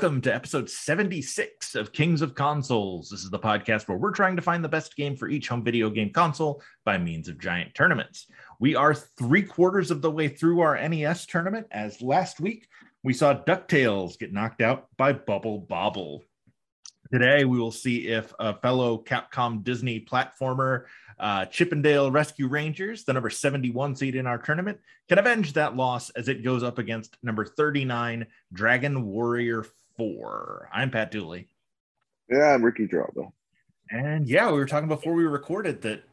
welcome to episode 76 of Kings of Consoles. This is the podcast where we're trying to find the best game for each home video game console by means of giant tournaments. We are three quarters of the way through our NES tournament, as last week we saw DuckTales get knocked out by Bubble Bobble. Today, we will see if a fellow Capcom Disney platformer, uh, Chip 'n Dale Rescue Rangers, the number 71 seed in our tournament, can avenge that loss as it goes up against number 39, Dragon Warrior 4. I'm Pat Dooley. Yeah, I'm Ricky Geraldo. And yeah, we were talking before we recorded that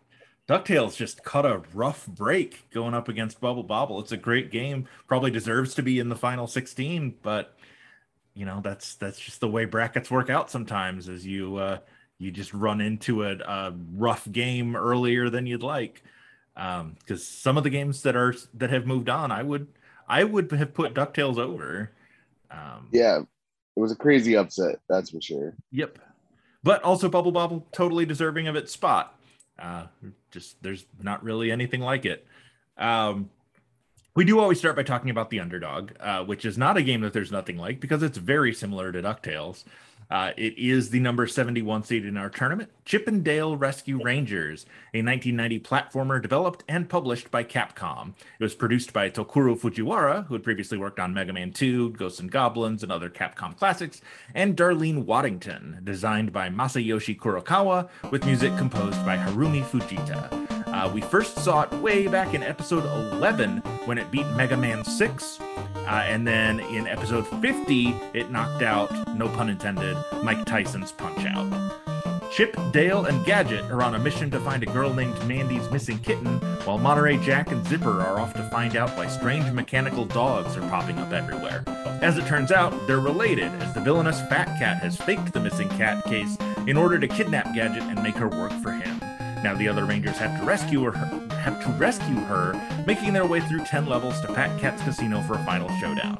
DuckTales just cut a rough break going up against Bubble Bobble. It's a great game, probably deserves to be in the final 16, but you know that's that's just the way brackets work out sometimes as you uh you just run into a, a rough game earlier than you'd like um because some of the games that are that have moved on i would i would have put ducktales over um Yeah, it was a crazy upset, that's for sure. yep but also bubble bobble totally deserving of its spot uh just there's not really anything like it um we do always start by talking about the underdog, uh, which is not a game that there's nothing like because it's very similar to DuckTales. Uh, it is the number 71 seed in our tournament, Chip 'n Dale Rescue Rangers, a 1990 platformer developed and published by Capcom. It was produced by Tokuro Fujiwara, who had previously worked on Mega Man 2, Ghosts and Goblins, and other Capcom classics, and Darlene Waddington, designed by Masayoshi Kurokawa, with music composed by Harumi Fujita. Uh, we first saw it way back in episode 11 when it beat Mega Man 6. Uh, and then in episode 50, it knocked out, no pun intended, Mike Tyson's Punch Out. Chip, Dale, and Gadget are on a mission to find a girl named Mandy's missing kitten, while Monterey Jack and Zipper are off to find out why strange mechanical dogs are popping up everywhere. As it turns out, they're related, as the villainous Fat Cat has faked the missing cat case in order to kidnap Gadget and make her work for him. Now the other Rangers have to rescue her, have to rescue her, making their way through 10 levels to Fat Cat's casino for a final showdown.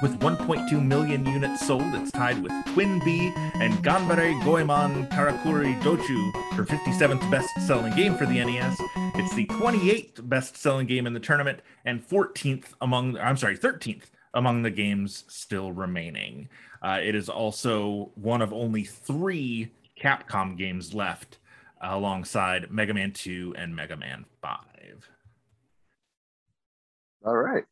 With 1.2 million units sold, it's tied with TwinBee and Ganbare Goemon Karakuri Dochu for 57th best-selling game for the NES. It's the 28th best-selling game in the tournament and 14th among I'm sorry, 13th among the games still remaining. Uh, it is also one of only three Capcom games left alongside Mega Man 2 and Mega Man 5. All right.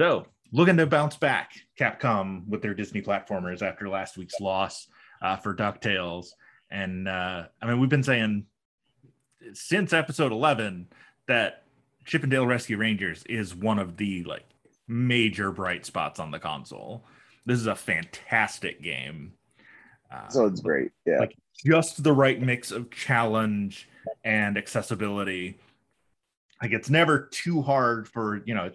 So, looking to bounce back, Capcom with their Disney platformers after last week's loss uh, for DuckTales. And uh, I mean, we've been saying since episode 11 that Chip 'n Dale Rescue Rangers is one of the like major bright spots on the console. This is a fantastic game. Uh, So it's great. Yeah. Like- just the right mix of challenge and accessibility. Like it's never too hard for, you know,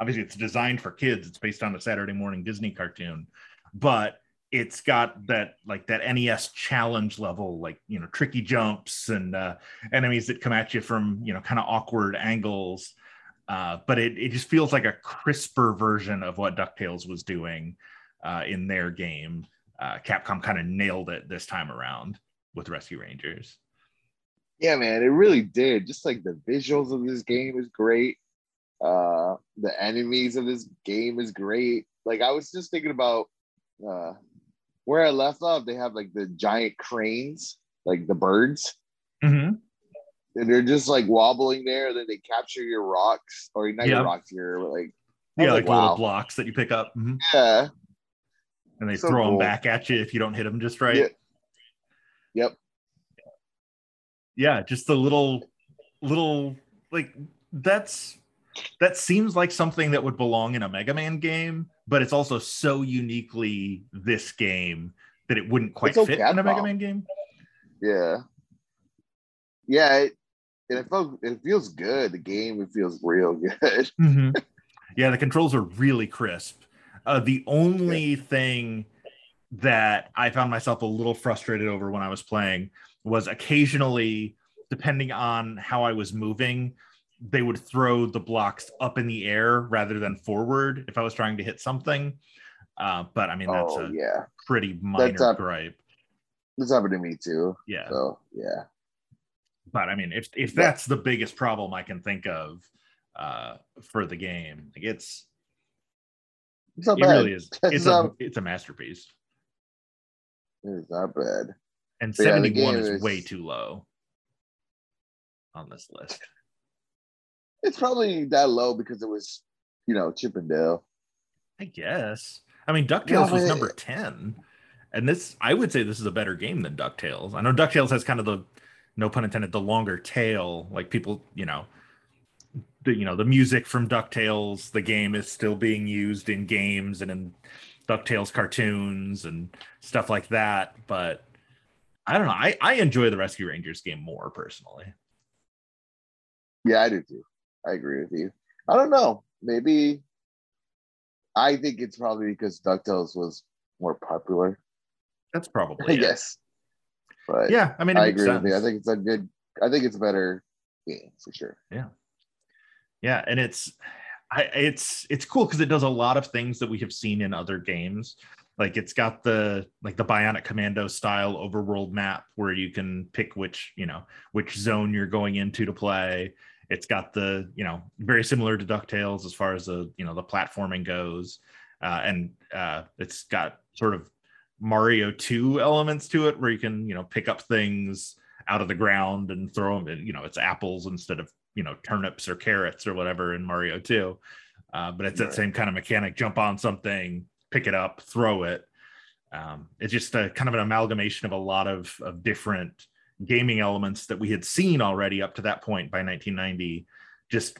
obviously it's designed for kids. It's based on a Saturday morning Disney cartoon, but it's got that like that NES challenge level, like, you know, tricky jumps and uh, enemies that come at you from, you know, kind of awkward angles. Uh, but it, it just feels like a crisper version of what DuckTales was doing uh, in their game. Uh, Capcom kind of nailed it this time around with Rescue Rangers. yeah, man, it really did. Just like the visuals of this game is great. Uh the enemies of this game is great. Like I was just thinking about uh where I left off, they have like the giant cranes, like the birds, Mm-hmm. and they're just like wobbling there, and then they capture your rocks, or not Yeah. your rocks, your like Yeah, was like wow. little blocks that you pick up, Mhm. Yeah. and they So throw them back at you if you don't hit them just right. Yeah. Yep. yeah just the little little like that's that seems like something that would belong in a mega man game but it's also so uniquely this game that it wouldn't quite It's fit in a mega man game Yeah. Yeah. It, and it felt it feels good. The game it feels real good. Mhm. yeah the controls are really crisp uh, the only thing that i found myself a little frustrated over when i was playing was occasionally depending on how i was moving they would throw the blocks up in the air rather than forward if i was trying to hit something uh, but i mean that's oh a yeah. pretty minor a- gripe This happened to me too. yeah So yeah. but I mean, if if Yeah. that's the biggest problem I can think of uh, for the game, like it's It's It bad. really is. It's It's a not, it's a masterpiece. It's not bad. And But 71 game is is- way too low on this list. It's probably that low because it was, you know, Chip 'n Dale. I guess. I mean, DuckTales Yeah, was number 10. And this, I would say this is a better game than DuckTales. I know DuckTales has kind of the, no pun intended, the longer tail. Like people, you know, the, you know, the music from DuckTales, the game is still being used in games and in DuckTales cartoons and stuff like that. But I don't know. I, I enjoy the Rescue Rangers game more personally. Yeah, I do too. I agree with you. I don't know. Maybe I think it's probably because DuckTales was more popular, That's probably yes. But Yeah. I mean, I agree with you. I think it's a good I think it's a better game for sure. Yeah, yeah and it's I, it's it's cool because it does a lot of things that we have seen in other games. Like it's got the like the bionic commando style overworld map where you can pick which you know which zone you're going into to play. It's got the you know very similar to ducktales as far as the you know the platforming goes. Uh, and uh, it's got sort of mario 2 elements to it where you can you know pick up things out of the ground and throw them you know it's apples instead of you know turnips or carrots or whatever in mario 2 uh, but it's that Right. same kind of mechanic jump on something pick it up throw it. Um, it's just a kind of an amalgamation of a lot of, of different gaming elements that we had seen already up to that point by 1990 just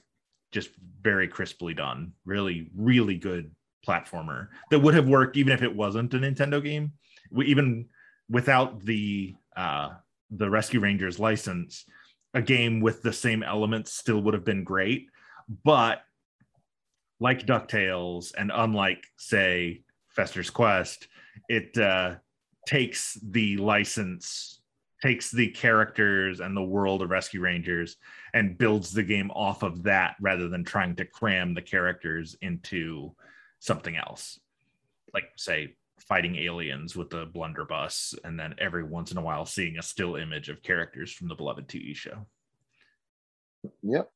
just very crisply done. Really really good platformer that would have worked even if it wasn't a nintendo game. We, even without the uh the rescue rangers license a game with the same elements still would have been great but like ducktales and unlike say fester's quest it uh takes the license takes the characters and the world of rescue rangers and builds the game off of that rather than trying to cram the characters into something else. Like say fighting aliens with the blunderbuss and then every once in a while seeing a still image of characters from the beloved tv show Yep.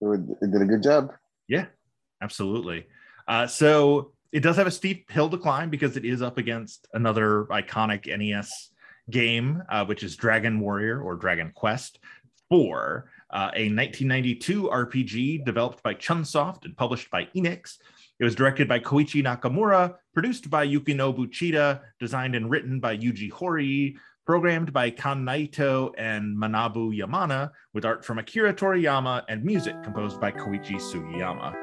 It, did a good job. Yeah, absolutely. Uh, so it does have a steep hill to climb because it is up against another iconic NES game, uh, which is Dragon Warrior or Dragon Quest 4, uh, a 1992 RPG developed by Chunsoft and published by Enix. It was directed by Koichi Nakamura, produced by Yukinobu Chida, designed and written by Yuji Horii, programmed by Kan Naito and Manabu Yamana, with art from Akira Toriyama and music composed by Koichi Sugiyama.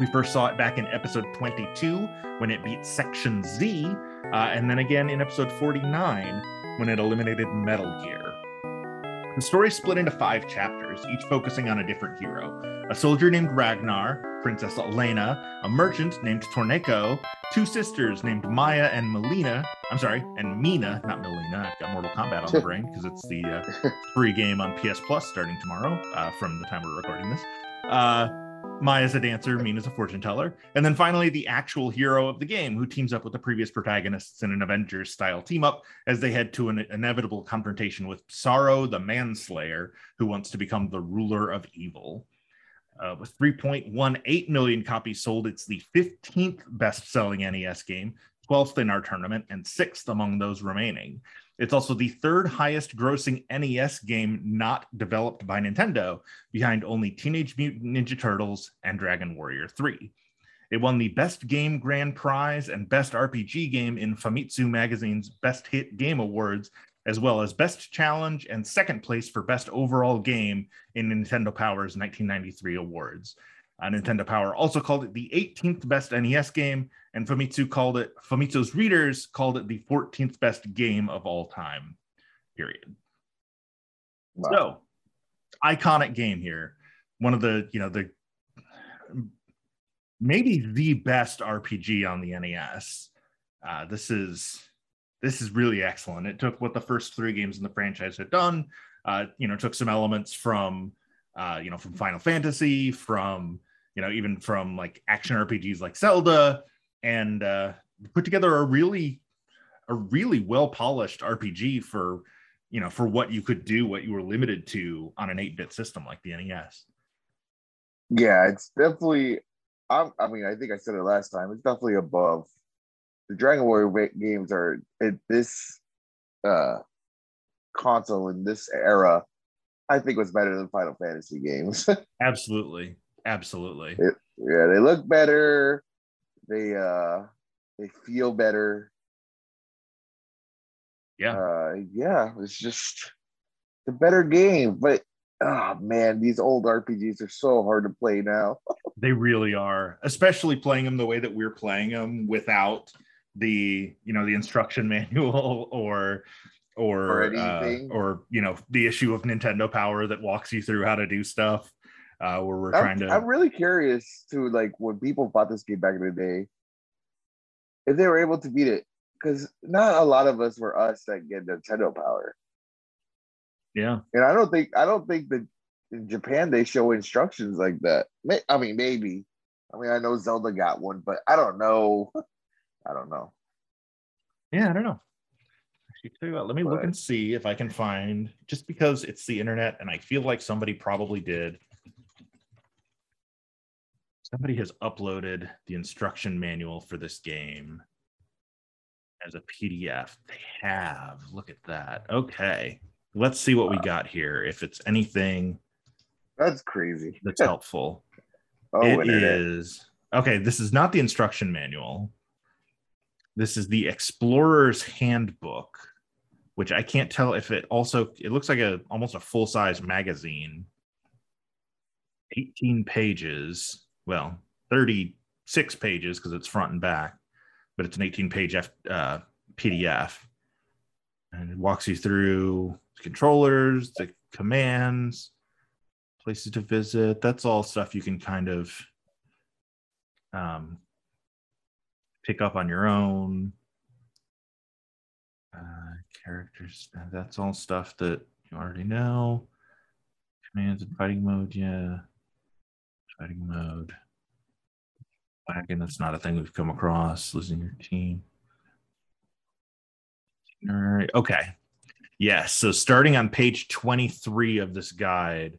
We first saw it back in episode 22 when it beat Section Z, uh, and then again in episode 49 when it eliminated Metal Gear. The story split into five chapters, each focusing on a different hero. A soldier named Ragnar, Princess Elena, a merchant named Torneko, two sisters named Maya and Melina. I'm sorry, and Mina, not Melina. I've got Mortal Kombat on the brain because it's the uh, free game on PS Plus starting tomorrow uh, from the time we're recording this. Uh, Maya's a dancer, Mina's a fortune teller. And then finally, the actual hero of the game who teams up with the previous protagonists in an Avengers style team up as they head to an inevitable confrontation with Psaro the Manslayer, who wants to become the ruler of evil. Uh, with 3.18 million copies sold, it's the 15th best selling NES game, 12th in our tournament, and sixth among those remaining. It's also the third highest grossing NES game not developed by Nintendo, behind only Teenage Mutant Ninja Turtles and Dragon Warrior 3. It won the Best Game Grand Prize and Best RPG Game in Famitsu Magazine's Best Hit Game Awards, as well as Best Challenge and second place for Best Overall Game in Nintendo Power's 1993 awards. Uh, Nintendo Power also called it the 18th best NES game, and Famitsu called it Famitsu's readers called it the 14th best game of all time. Period. Wow. So, iconic game here. One of the, you know, the maybe the best RPG on the NES. Uh, this is this is really excellent. It took what the first three games in the franchise had done. Uh, you know, took some elements from uh, you know from Final Fantasy, from you know even from like action RPGs like Zelda, and uh, put together a really a really well polished RPG for you know for what you could do, what you were limited to on an eight bit system like the NES. Yeah, it's definitely I'm, I mean, I think I said it last time. It's definitely above. The Dragon Warrior games are at this uh, console in this era. I think was better than Final Fantasy games. absolutely, absolutely. It, yeah, they look better. They uh, they feel better. Yeah, uh, yeah. It's just a better game, but oh man, these old RPGs are so hard to play now. they really are, especially playing them the way that we're playing them without the you know the instruction manual or or or, uh, or you know the issue of Nintendo Power that walks you through how to do stuff. Uh, where we're I'm, trying to. I'm really curious to like when people bought this game back in the day, if they were able to beat it, because not a lot of us were us that get Nintendo Power. Yeah. And I don't think I don't think that in Japan they show instructions like that. I mean, maybe. I mean, I know Zelda got one, but I don't know. I don't know. Yeah, I don't know. Actually, tell you what, let me but, look and see if I can find just because it's the internet and I feel like somebody probably did. Somebody has uploaded the instruction manual for this game as a PDF. They have. Look at that. Okay let's see what we got here. If it's anything that's crazy. That's helpful. oh, it is okay. This is not the instruction manual. This is the Explorer's Handbook, which I can't tell if it also it looks like a almost a full size magazine. 18 pages. Well, 36 pages because it's front and back, but it's an 18 page F, uh, PDF. And it walks you through the controllers, the commands, places to visit. That's all stuff you can kind of um, pick up on your own. Uh, characters, that's all stuff that you already know. Commands and fighting mode, yeah. Fighting mode. Wagon, that's not a thing we've come across. Losing your team. All right. Okay. Yes. So starting on page 23 of this guide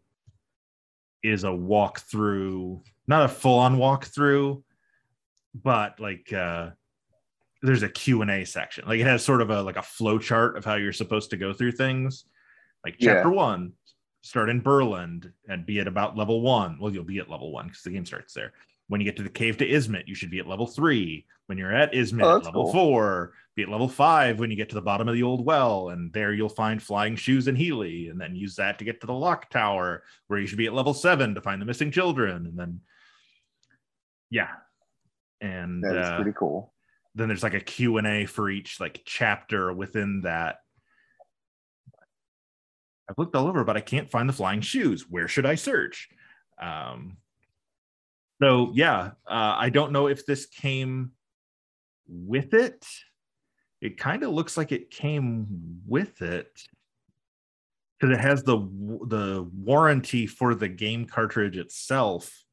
is a walkthrough, not a full-on walkthrough, but like uh there's a Q&A section. Like it has sort of a like a flow chart of how you're supposed to go through things. Like chapter yeah. 1, start in Burland and be at about level 1. Well, you'll be at level 1 cuz the game starts there. When you get to the cave to Izmit, you should be at level 3. When you're at Izmit, oh, level cool. 4 be at level five when you get to the bottom of the old well, and there you'll find flying shoes and Healie, and then use that to get to the lock tower, where you should be at level seven to find the missing children, and then yeah, and that's uh, pretty cool. Then there's like a Q and A for each like chapter within that. I've looked all over, but I can't find the flying shoes. Where should I search? Um, so yeah, uh, I don't know if this came with it it kind of looks like it came with it because it has the the warranty for the game cartridge itself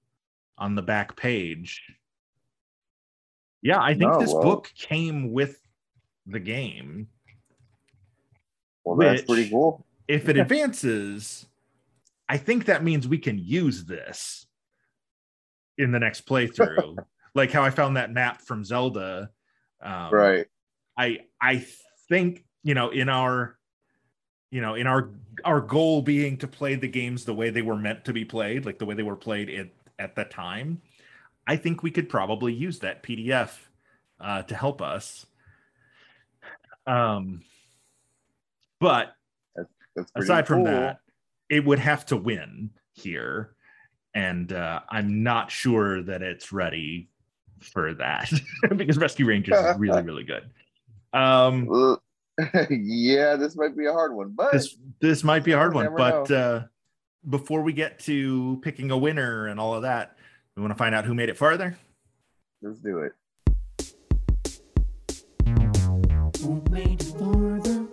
on the back page. Yeah, I think oh, this well. book came with the game. Well, that's pretty cool. if it advances, I think that means we can use this in the next playthrough. like how I found that map from Zelda. Um, right. I I think you know in our you know in our our goal being to play the games the way they were meant to be played, like the way they were played at at the time. I think we could probably use that PDF uh, to help us. Um, but that's, that's aside cool. from that, it would have to win here, and uh, I'm not sure that it's ready for that because Rescue Rangers is really really good. Um, yeah, this might be a hard one, but this this might be a hard one. But uh, before we get to picking a winner and all of that, we want to find out who made it farther. Let's do it. Who made it farther?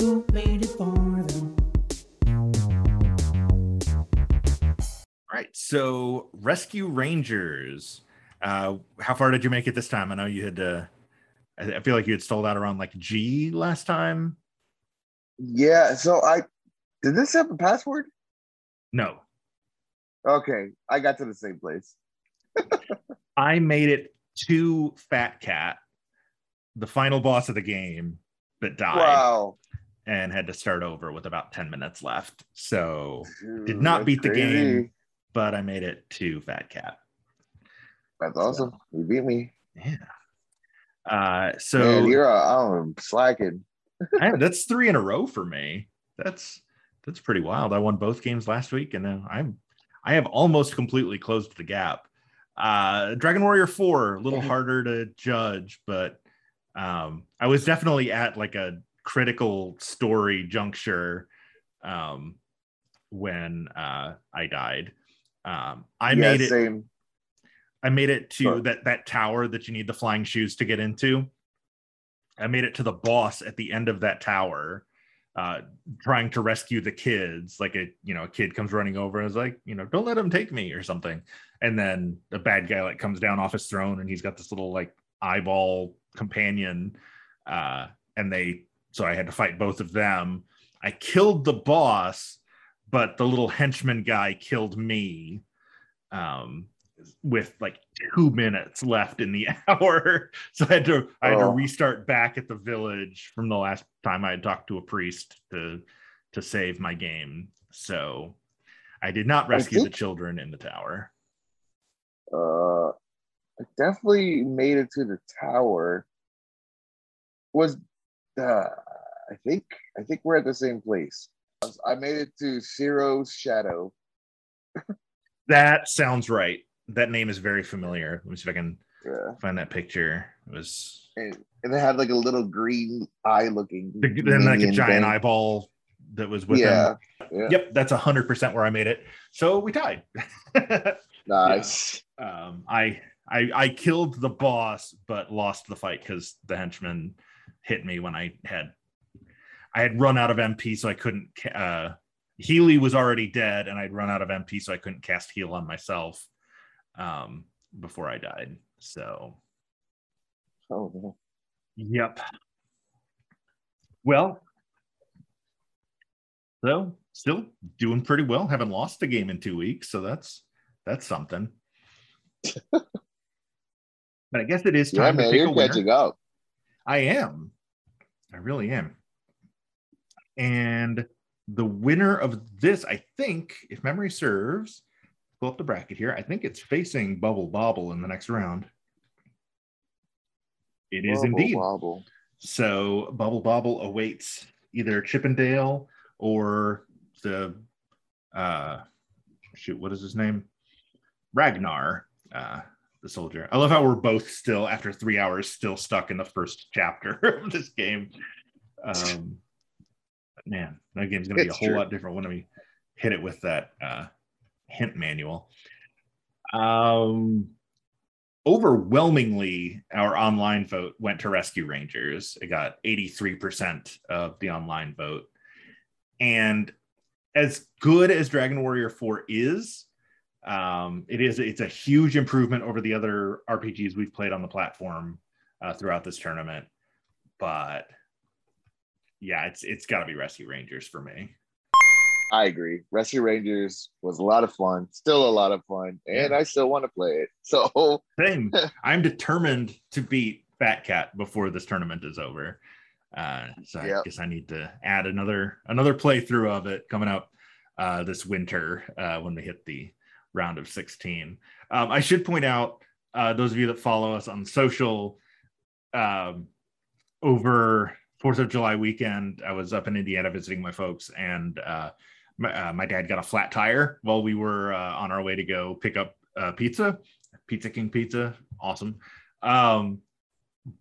Who made it farther? All right, so Rescue Rangers uh, how far did you make it this time? I know you had. Uh, I feel like you had stalled out around like G last time. Yeah. So I did this have a password? No. Okay, I got to the same place. I made it to Fat Cat, the final boss of the game, but died Wow. and had to start over with about 10 minutes left. So, Dude, Did not beat the crazy. game. but I made it to Fat Cat. That's awesome. You beat me. Yeah. Uh, so Man, you're uh, I'm slacking. I- that's three in a row for me. That's that's pretty wild. I won both games last week, and now I'm I have almost completely closed the gap. Uh, Dragon Warrior Four, a little harder to judge, but um, I was definitely at like a critical story juncture um, when uh, I died. Um, I Yeah, made it. same. I made it to that that tower that you need the flying shoes to get into. I made it to the boss at the end of that tower, uh, trying to rescue the kids. Like a you know a kid comes running over and is like you know don't let him take me or something, and then the bad guy like comes down off his throne and he's got this little like eyeball companion, uh, and they so I had to fight both of them. I killed the boss, but the little henchman guy killed me. Um, with like two minutes left in the hour. So I had to I had to Oh. restart back at the village from the last time I had talked to a priest to to save my game. So I did not rescue the children in the tower. Uh, I definitely made it to the tower. Was uh, I think I think we're at the same place. I made it to Saro's Shadow. That sounds right. That name is very familiar. Let me see if I can Yeah. find that picture. It was And, and it had like a little green eye looking. then like a giant thing. eyeball that was with Yeah. him. Yeah. Yep, that's a hundred percent where I made it. So we tied. Nice. um, I, I I killed the boss, but lost the fight because the henchman hit me when I had I had run out of MP, so I couldn't. Uh, Healie was already dead, and I'd run out of MP, so I couldn't cast heal on myself um, before I died. So, Oh, no. yep. Well, so still doing pretty well. Haven't lost a game in two weeks, so that's that's something. but I guess it is time yeah, to man, pick a you're winner. catching up. I am. I really am. And the winner of this, I think, if memory serves, pull up the bracket here. I think it's facing Bubble Bobble in the next round. It is Wobble, indeed. wobble. So Bubble Bobble awaits either Chip 'n Dale or the uh shoot, what is his name? Ragnar, uh, the soldier. I love how we're both still, after three hours, still stuck in the first chapter of this game. Um man, that game's gonna be It's a whole true. lot different when we hit it with that uh hint manual. Um overwhelmingly our online vote went to rescue rangers. It got 83% of the online vote. And as good as dragon warrior 4 is um, it is it's a huge improvement over the other rpgs we've played on the platform uh, throughout this tournament. But yeah it's it's got to be rescue rangers for me I agree. Rescue Rangers was a lot of fun, still a lot of fun, and. I still want to play it. So Same. I'm determined to beat Fat Cat before this tournament is over. Uh, so I Yep. guess I need to add another another playthrough of it coming up uh, this winter uh, when we hit the round of 16. Um, I should point out uh, those of you that follow us on social um, over Fourth of July weekend. I was up in Indiana visiting my folks, and uh, my, uh, my dad got a flat tire while we were uh, on our way to go pick up uh, pizza. Pizza King Pizza, awesome. Um,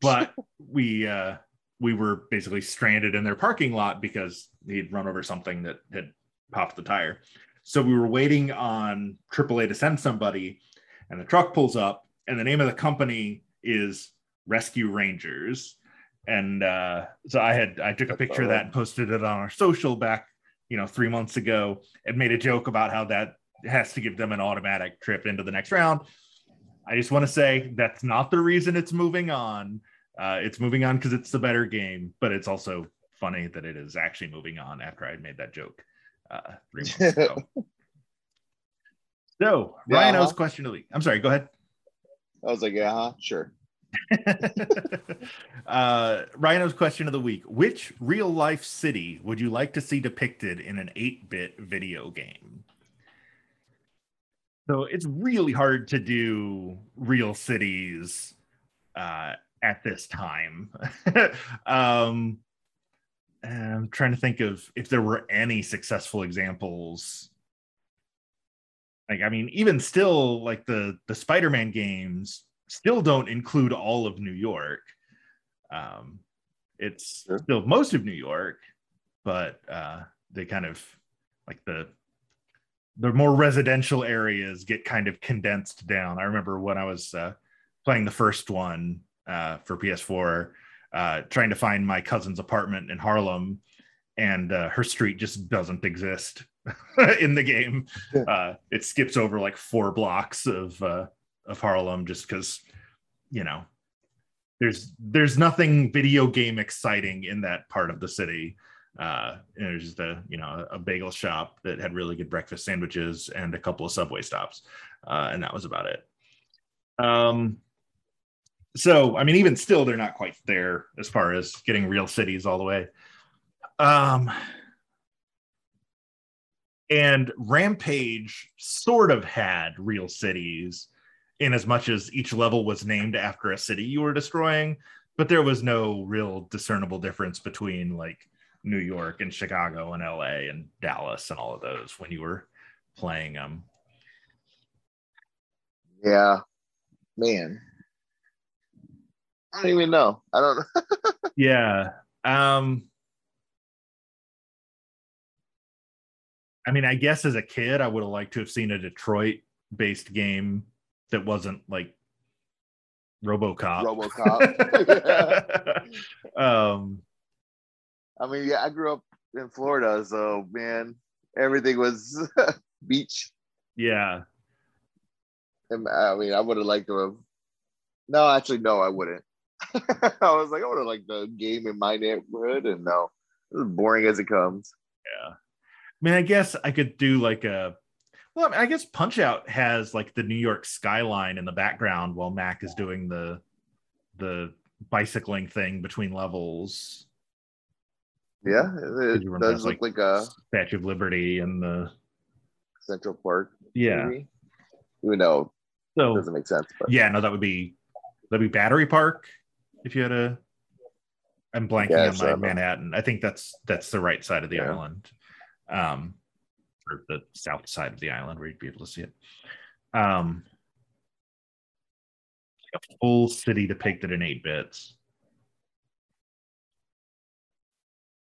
but we uh, we were basically stranded in their parking lot because he'd run over something that had popped the tire. So we were waiting on AAA to send somebody, and the truck pulls up, and the name of the company is Rescue Rangers. And uh, so I had I took a picture of that and posted it on our social back, you know, three months ago, and made a joke about how that has to give them an automatic trip into the next round. I just want to say that's not the reason it's moving on. Uh, it's moving on because it's the better game, but it's also funny that it is actually moving on after I made that joke uh, three months ago. So Yeah, Rhino's uh-huh. question of the week. I'm sorry, go ahead. I was like, yeah, huh? sure. uh, Rhino's question of the week: Which real life city would you like to see depicted in an 8-bit video game? So it's really hard to do real cities uh, at this time. um, I'm trying to think of if there were any successful examples. Like, I mean, even still, like the the Spider-Man games still don't include all of New York. Um, it's Sure. still most of New York, but uh, they kind of like the the more residential areas get kind of condensed down. I remember when I was uh, playing the first one uh, for PS4, uh, trying to find my cousin's apartment in Harlem, and uh, her street just doesn't exist in the game. Yeah. Uh, it skips over like four blocks of uh, of Harlem just because you know there's there's nothing video game exciting in that part of the city. Uh, there's just a you know a bagel shop that had really good breakfast sandwiches and a couple of subway stops, uh, and that was about it. Um, so I mean, even still, they're not quite there as far as getting real cities all the way. Um, and Rampage sort of had real cities in as much as each level was named after a city you were destroying, but there was no real discernible difference between like New York and Chicago and LA and Dallas and all of those when you were playing them. Yeah, man. I don't even know. I don't know. Yeah. Um I mean, I guess as a kid, I would have liked to have seen a Detroit based game that wasn't like RoboCop. RoboCop. um I mean, yeah, I grew up in Florida, so man, everything was beach. yeah. And, I mean, I would have liked to have. No, actually, no, I wouldn't. I was like, I would have liked the game in my neighborhood, and no, it was boring as it comes. Yeah. I mean, I guess I could do like a well, I, mean, I guess Punch Out has like the New York skyline in the background while Mac is doing the the bicycling thing between levels. Yeah, it remember does look like a Statue of Liberty and the Central Park. yeah. maybe. even though it So doesn't make sense. But yeah, no, that would be that'd be Battery Park if you had a. I'm blanking I on my. Manhattan. I think that's that's the right side of the Yeah. island, um, or the south side of the island where you'd be able to see it. Um, a full city depicted in eight bits.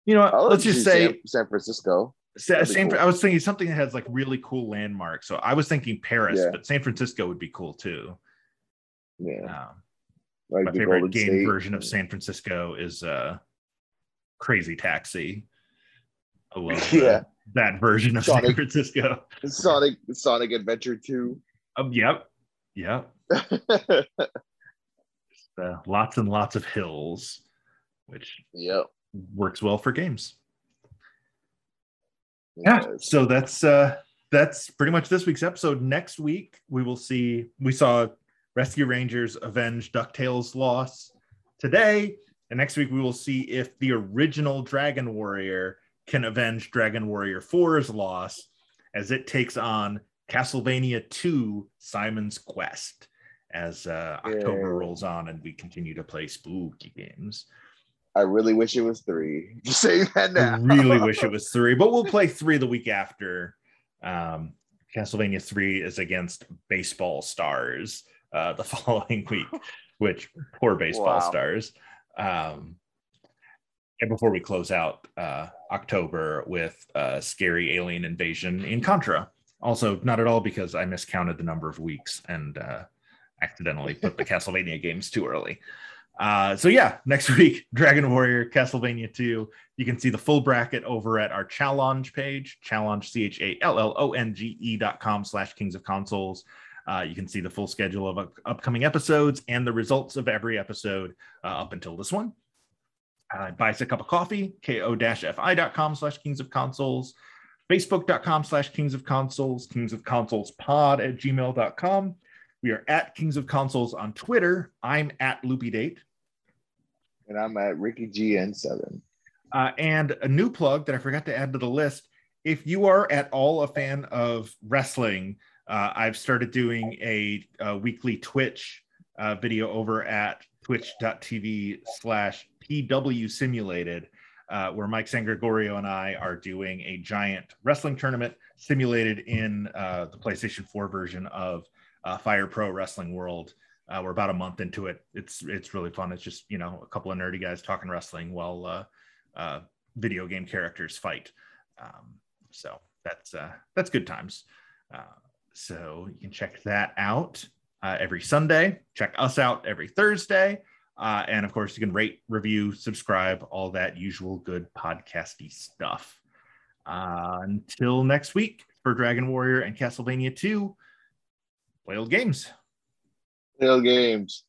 You know? I'll let's just say San, Francisco. Sa- San, cool. I was thinking something that has like really cool landmarks. So I was thinking Paris, Yeah. but San Francisco would be cool too. Yeah, Um, like my favorite Golden game State. version of San Francisco is uh, Crazy Taxi. I love Yeah. that version of San Sonic. Francisco. Sonic Sonic Adventure Two. Um, yep, yep. Uh, lots and lots of hills, which yep. works well for games. yeah so that's uh that's pretty much this week's episode next week we will see we saw rescue rangers avenge ducktales loss today and next week we will see if the original dragon warrior can avenge dragon warrior 4's loss as it takes on castlevania 2 simon's quest as uh, october Yay. rolls on and we continue to play spooky games I really wish it was three. Just saying that now. I really wish it was three, but we'll play three the week after. Um, Castlevania three is against Baseball Stars uh, the following week, which poor Baseball Wow. Stars. Um, and before we close out uh, October with uh, Scary Alien Invasion in Contra. Also, not at all because I miscounted the number of weeks and uh, accidentally put the Castlevania games too early. Uh, so yeah, next week, Dragon Warrior, Castlevania 2. You can see the full bracket over at our Challonge page, Challonge, C-H-A-L-L-O-N-G-E dot com slash Kings of Consoles. Uh, you can see the full schedule of up- upcoming episodes and the results of every episode uh, up until this one. Uh, buy us a cup of coffee, ko-fi.com slash Kings of Consoles. Facebook.com slash Kings of Consoles, Kings of Consoles pod at gmail.com. We are at Kings of Consoles on Twitter. I'm at Loopy Date. And I'm at Ricky GN7. Uh, and a new plug that I forgot to add to the list. If you are at all a fan of wrestling, uh, I've started doing a, a weekly Twitch uh, video over at twitch.tv slash PW Simulated, uh, where Mike San Gregorio and I are doing a giant wrestling tournament simulated in uh, the PlayStation 4 version of uh, Fire Pro Wrestling World. Uh, we're about a month into it. It's it's really fun. It's just you know a couple of nerdy guys talking wrestling while uh, uh, video game characters fight. Um, so that's uh, that's good times. So you can check that out uh, every Sunday. Check us out every Thursday. Uh, and of course, you can rate, review, subscribe, all that usual good podcasty stuff. Uh, until next week for Dragon Warrior and Castlevania 2, play old games. Play old Games.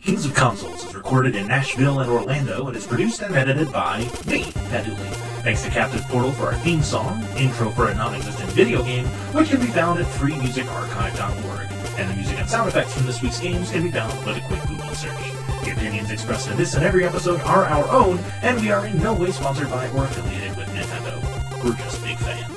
Kings of Consoles is recorded in Nashville and Orlando and is produced and edited by me, Pat Dooley. Thanks to Captive Portal for our theme song, intro for a non-existent video game, which can be found at freemusicarchive.org. And the music and sound effects from this week's games can be found with a quick Google search. The opinions expressed in this and every episode are our own, and we are in no way sponsored by or affiliated with Nintendo. We're just big fans.